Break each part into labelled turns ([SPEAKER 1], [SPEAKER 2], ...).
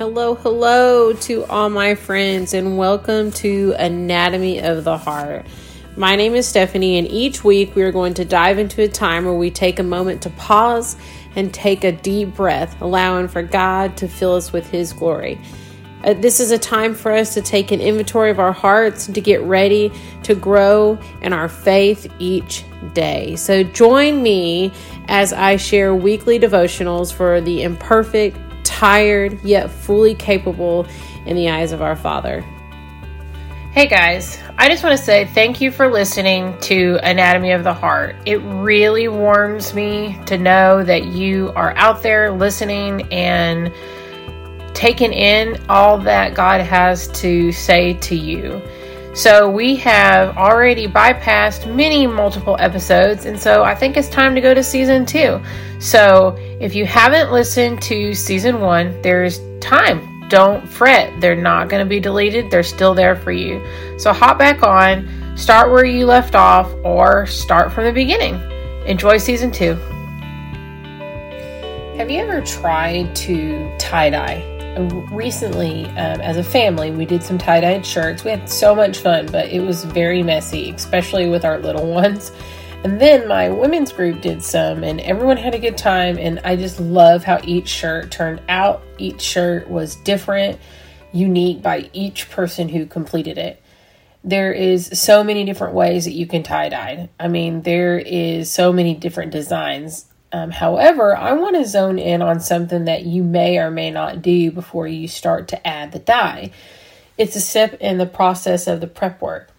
[SPEAKER 1] Hello, hello to all my friends, and welcome to Anatomy of the Heart. My name is Stephanie, and each week we are going to dive into a time where we take a moment to pause and take a deep breath, allowing for God to fill us with His glory. Uh, this is a time for us to take an inventory of our hearts and to get ready to grow in our faith each day. So join me as I share weekly devotionals for the imperfect, tired, yet fully capable in the eyes of our Father. Hey guys, I just want to say thank you for listening to Anatomy of the Heart. It really warms me to know that you are out there listening and taking in all that God has to say to you. So, we have already bypassed many multiple episodes, and so I think it's time to go to season two. So, if you haven't listened to season one, there's time. Don't fret, they're not going to be deleted, they're still there for you. So, hop back on, start where you left off, or start from the beginning. Enjoy season two. Have you ever tried to tie dye? recently, um, as a family, we did some tie dyed shirts. We had so much fun, but it was very messy, especially with our little ones. And then my women's group did some, and everyone had a good time. And I just love how each shirt turned out. Each shirt was different, unique by each person who completed it. There is so many different ways that you can tie dye. I mean, there is so many different designs um, however, I want to zone in on something that you may or may not do before you start to add the dye. It's a step in the process of the prep work.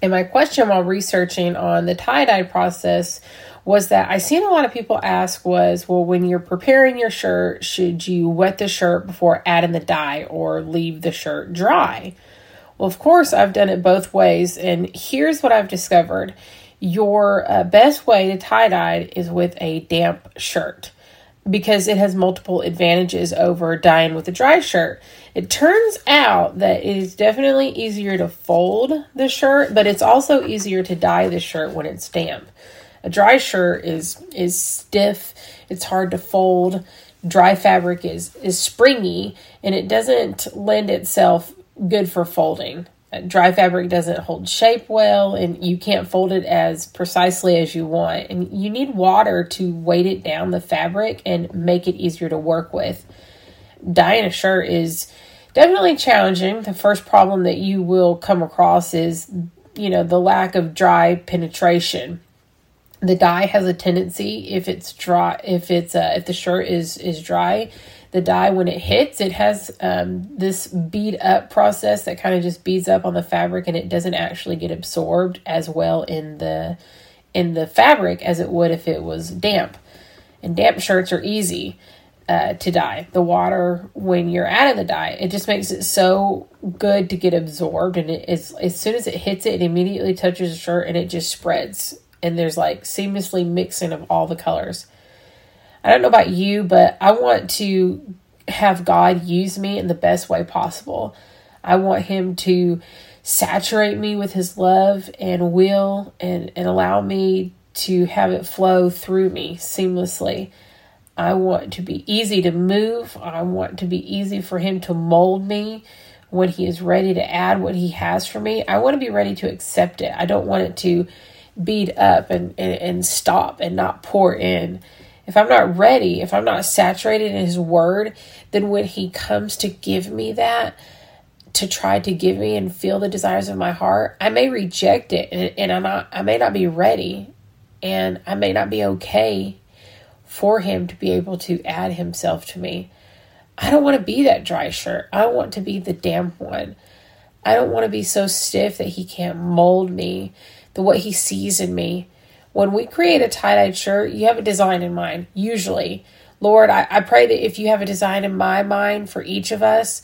[SPEAKER 1] And my question while researching on the tie dye process was that I seen a lot of people ask was, well, when you're preparing your shirt, should you wet the shirt before adding the dye or leave the shirt dry? Well, of course, I've done it both ways, and here's what I've discovered. Your uh, best way to tie dye is with a damp shirt because it has multiple advantages over dyeing with a dry shirt. It turns out that it is definitely easier to fold the shirt, but it's also easier to dye the shirt when it's damp. A dry shirt is is stiff, it's hard to fold. Dry fabric is is springy and it doesn't lend itself good for folding dry fabric doesn't hold shape well and you can't fold it as precisely as you want. And you need water to weight it down the fabric and make it easier to work with. Dyeing a shirt is definitely challenging. The first problem that you will come across is you know the lack of dry penetration. The dye has a tendency if it's dry if it's uh, if the shirt is is dry the dye when it hits it has um, this bead up process that kind of just beads up on the fabric and it doesn't actually get absorbed as well in the in the fabric as it would if it was damp. And damp shirts are easy uh, to dye. The water when you're adding the dye it just makes it so good to get absorbed and it is as soon as it hits it it immediately touches the shirt and it just spreads. And there's like seamlessly mixing of all the colors I don't know about you, but I want to have God use me in the best way possible. I want Him to saturate me with His love and will and, and allow me to have it flow through me seamlessly. I want to be easy to move. I want to be easy for Him to mold me when He is ready to add what He has for me. I want to be ready to accept it. I don't want it to beat up and, and, and stop and not pour in if I'm not ready, if I'm not saturated in His Word, then when He comes to give me that, to try to give me and feel the desires of my heart, I may reject it and, and I'm not, I may not be ready and I may not be okay for Him to be able to add Himself to me. I don't want to be that dry shirt. I want to be the damp one. I don't want to be so stiff that He can't mold me, the what He sees in me when we create a tie dyed shirt, you have a design in mind, usually. Lord, I, I pray that if you have a design in my mind for each of us,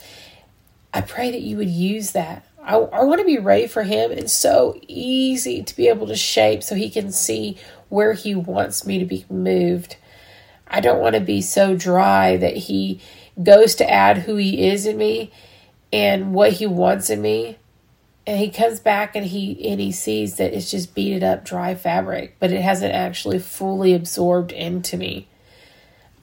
[SPEAKER 1] I pray that you would use that. I, I want to be ready for him. and so easy to be able to shape so he can see where he wants me to be moved. I don't want to be so dry that he goes to add who he is in me and what he wants in me and he comes back and he and he sees that it's just beaded up dry fabric but it hasn't actually fully absorbed into me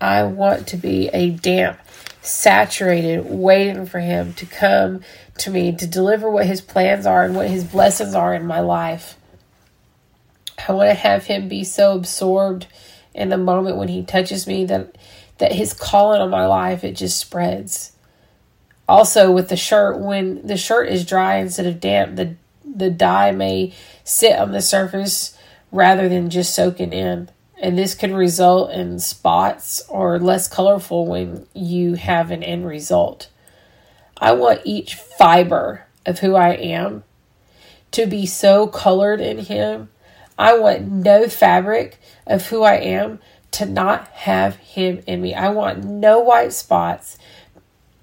[SPEAKER 1] I want to be a damp, saturated, waiting for Him to come to me to deliver what His plans are and what His blessings are in my life. I want to have Him be so absorbed in the moment when He touches me that that His calling on my life it just spreads. Also, with the shirt, when the shirt is dry instead of damp, the the dye may sit on the surface rather than just soaking in. And this can result in spots or less colorful when you have an end result. I want each fiber of who I am to be so colored in Him. I want no fabric of who I am to not have Him in me. I want no white spots,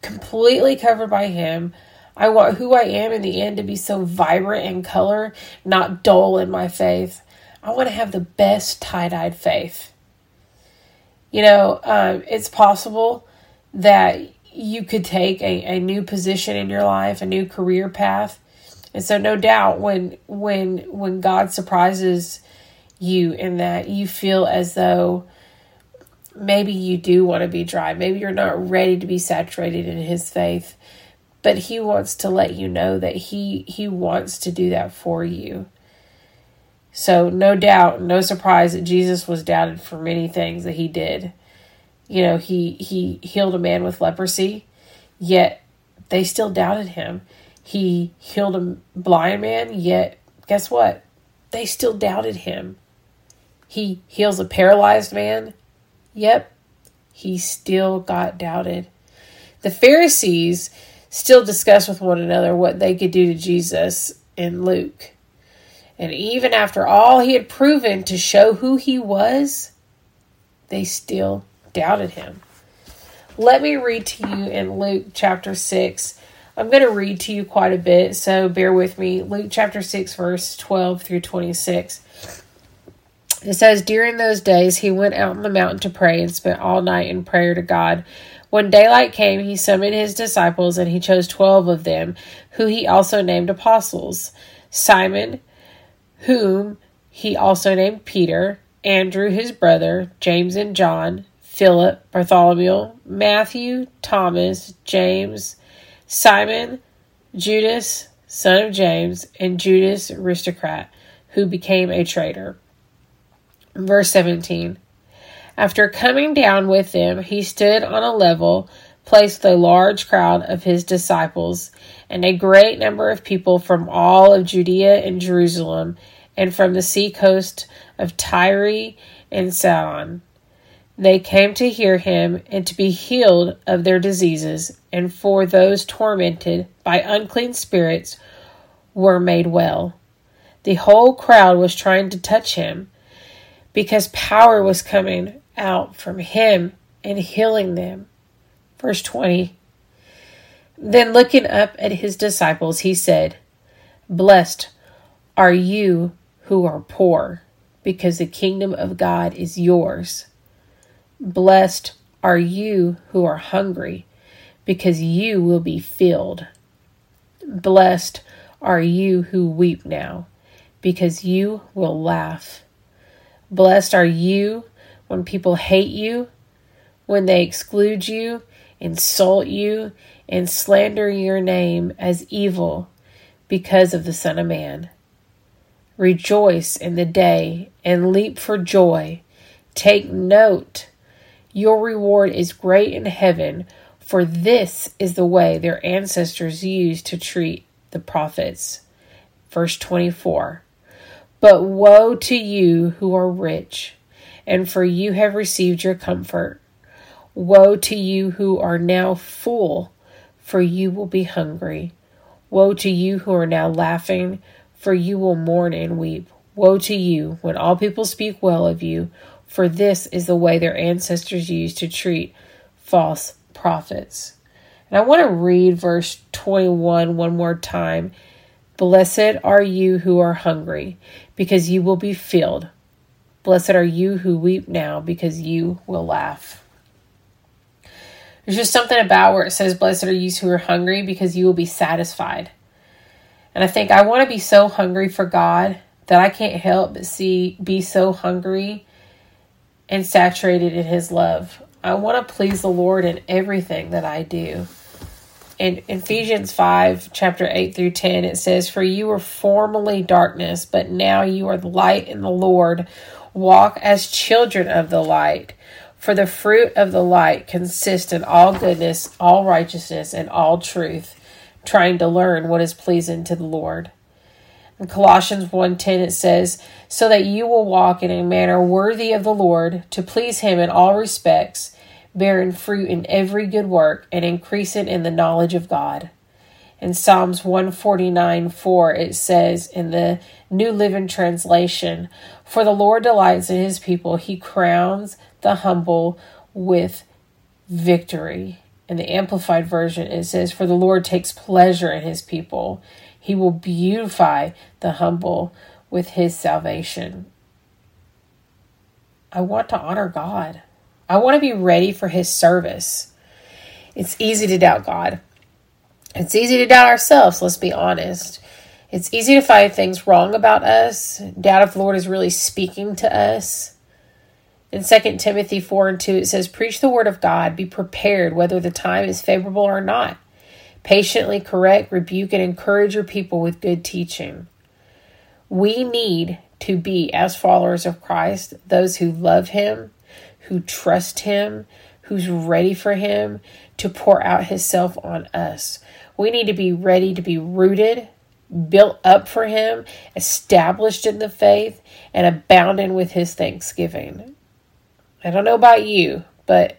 [SPEAKER 1] completely covered by Him. I want who I am in the end to be so vibrant in color, not dull in my faith. I want to have the best tie dyed faith. You know, um, it's possible that you could take a, a new position in your life, a new career path. And so no doubt when when when God surprises you in that you feel as though maybe you do want to be dry. Maybe you're not ready to be saturated in his faith. But he wants to let you know that he he wants to do that for you. So, no doubt, no surprise that Jesus was doubted for many things that he did. You know, he he healed a man with leprosy, yet they still doubted him. He healed a blind man, yet guess what? They still doubted him. He heals a paralyzed man. Yep, he still got doubted. The Pharisees still discussed with one another what they could do to Jesus in Luke. And even after all he had proven to show who he was, they still doubted him. Let me read to you in Luke chapter 6. I'm going to read to you quite a bit, so bear with me. Luke chapter 6, verse 12 through 26. It says, During those days, he went out on the mountain to pray and spent all night in prayer to God. When daylight came, he summoned his disciples, and he chose twelve of them, who he also named apostles Simon, whom he also named Peter, Andrew his brother, James and John, Philip, Bartholomew, Matthew, Thomas, James, Simon, Judas, son of James, and Judas Iscariot, who became a traitor. Verse 17 After coming down with them, he stood on a level place with a large crowd of his disciples and a great number of people from all of Judea and Jerusalem, and from the seacoast of Tyre and Sidon. They came to hear him and to be healed of their diseases, and for those tormented by unclean spirits were made well. The whole crowd was trying to touch him because power was coming out from him and healing them. Verse 20 then looking up at his disciples, he said, Blessed are you who are poor, because the kingdom of God is yours. Blessed are you who are hungry, because you will be filled. Blessed are you who weep now, because you will laugh. Blessed are you when people hate you, when they exclude you, insult you, and slander your name as evil because of the Son of Man. Rejoice in the day and leap for joy. Take note, your reward is great in heaven, for this is the way their ancestors used to treat the prophets. Verse 24 But woe to you who are rich, and for you have received your comfort. Woe to you who are now full for you will be hungry. Woe to you who are now laughing, for you will mourn and weep. Woe to you when all people speak well of you, for this is the way their ancestors used to treat false prophets. And I want to read verse 21 one more time. Blessed are you who are hungry, because you will be filled. Blessed are you who weep now, because you will laugh. There's just something about where it says, Blessed are you who are hungry because you will be satisfied. And I think I want to be so hungry for God that I can't help but see be so hungry and saturated in his love. I want to please the Lord in everything that I do. In Ephesians 5, chapter 8 through 10, it says, For you were formerly darkness, but now you are the light in the Lord. Walk as children of the light. For the fruit of the light consists in all goodness, all righteousness, and all truth, trying to learn what is pleasing to the Lord. In Colossians 1:10 it says, "So that you will walk in a manner worthy of the Lord, to please him in all respects, bearing fruit in every good work and increasing in the knowledge of God." In Psalms 149 4, it says in the New Living Translation, For the Lord delights in his people, he crowns the humble with victory. In the Amplified Version, it says, For the Lord takes pleasure in his people. He will beautify the humble with his salvation. I want to honor God. I want to be ready for his service. It's easy to doubt God. It's easy to doubt ourselves, let's be honest. It's easy to find things wrong about us, doubt if the Lord is really speaking to us. In 2 Timothy 4 and 2, it says, Preach the word of God, be prepared whether the time is favorable or not. Patiently correct, rebuke, and encourage your people with good teaching. We need to be, as followers of Christ, those who love Him, who trust Him, who's ready for Him to pour out Himself on us. We need to be ready to be rooted, built up for Him, established in the faith, and abounding with His thanksgiving. I don't know about you, but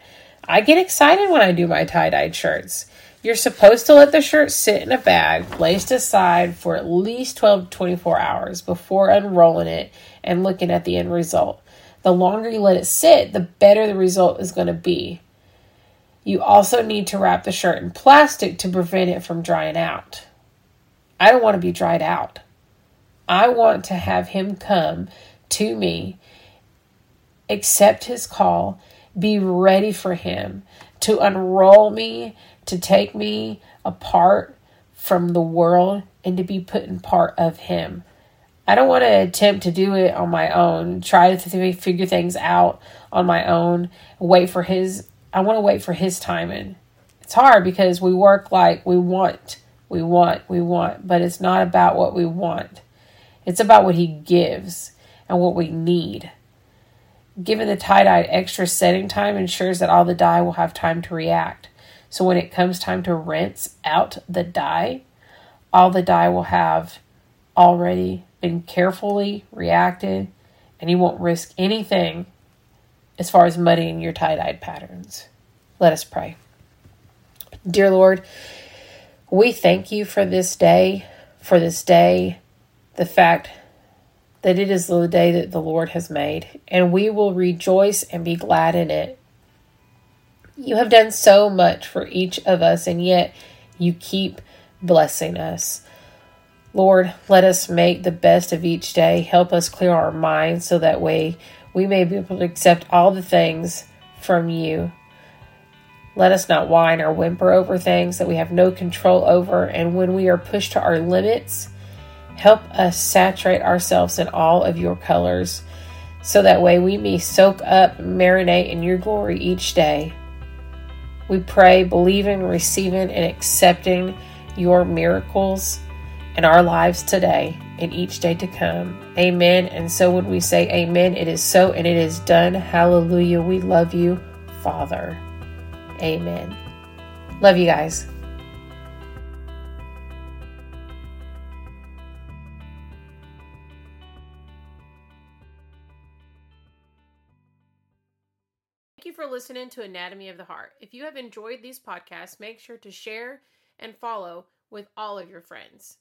[SPEAKER 1] I get excited when I do my tie dyed shirts. You're supposed to let the shirt sit in a bag placed aside for at least 12 to 24 hours before unrolling it and looking at the end result. The longer you let it sit, the better the result is going to be. You also need to wrap the shirt in plastic to prevent it from drying out. I don't want to be dried out. I want to have him come to me, accept his call, be ready for him to unroll me to take me apart from the world and to be put in part of Him. I don't want to attempt to do it on my own, try to figure things out on my own, wait for His. I want to wait for His timing. It's hard because we work like we want, we want, we want, but it's not about what we want. It's about what He gives and what we need. Giving the tie dye extra setting time ensures that all the dye will have time to react. So when it comes time to rinse out the dye, all the dye will have already been carefully reacted and you won't risk anything as far as muddying your tie dyed patterns. Let us pray. Dear Lord, we thank you for this day, for this day, the fact that it is the day that the Lord has made, and we will rejoice and be glad in it. You have done so much for each of us, and yet you keep blessing us. Lord, let us make the best of each day. Help us clear our minds so that way we may be able to accept all the things from you. Let us not whine or whimper over things that we have no control over. And when we are pushed to our limits, help us saturate ourselves in all of your colors so that way we may soak up, marinate in your glory each day. We pray, believing, receiving, and accepting your miracles in our lives today and each day to come. Amen. And so when we say amen, it is so and it is done. Hallelujah. We love you, Father. Amen. Love you guys. Thank you for listening to Anatomy of the Heart. If you have enjoyed these podcasts, make sure to share and follow with all of your friends.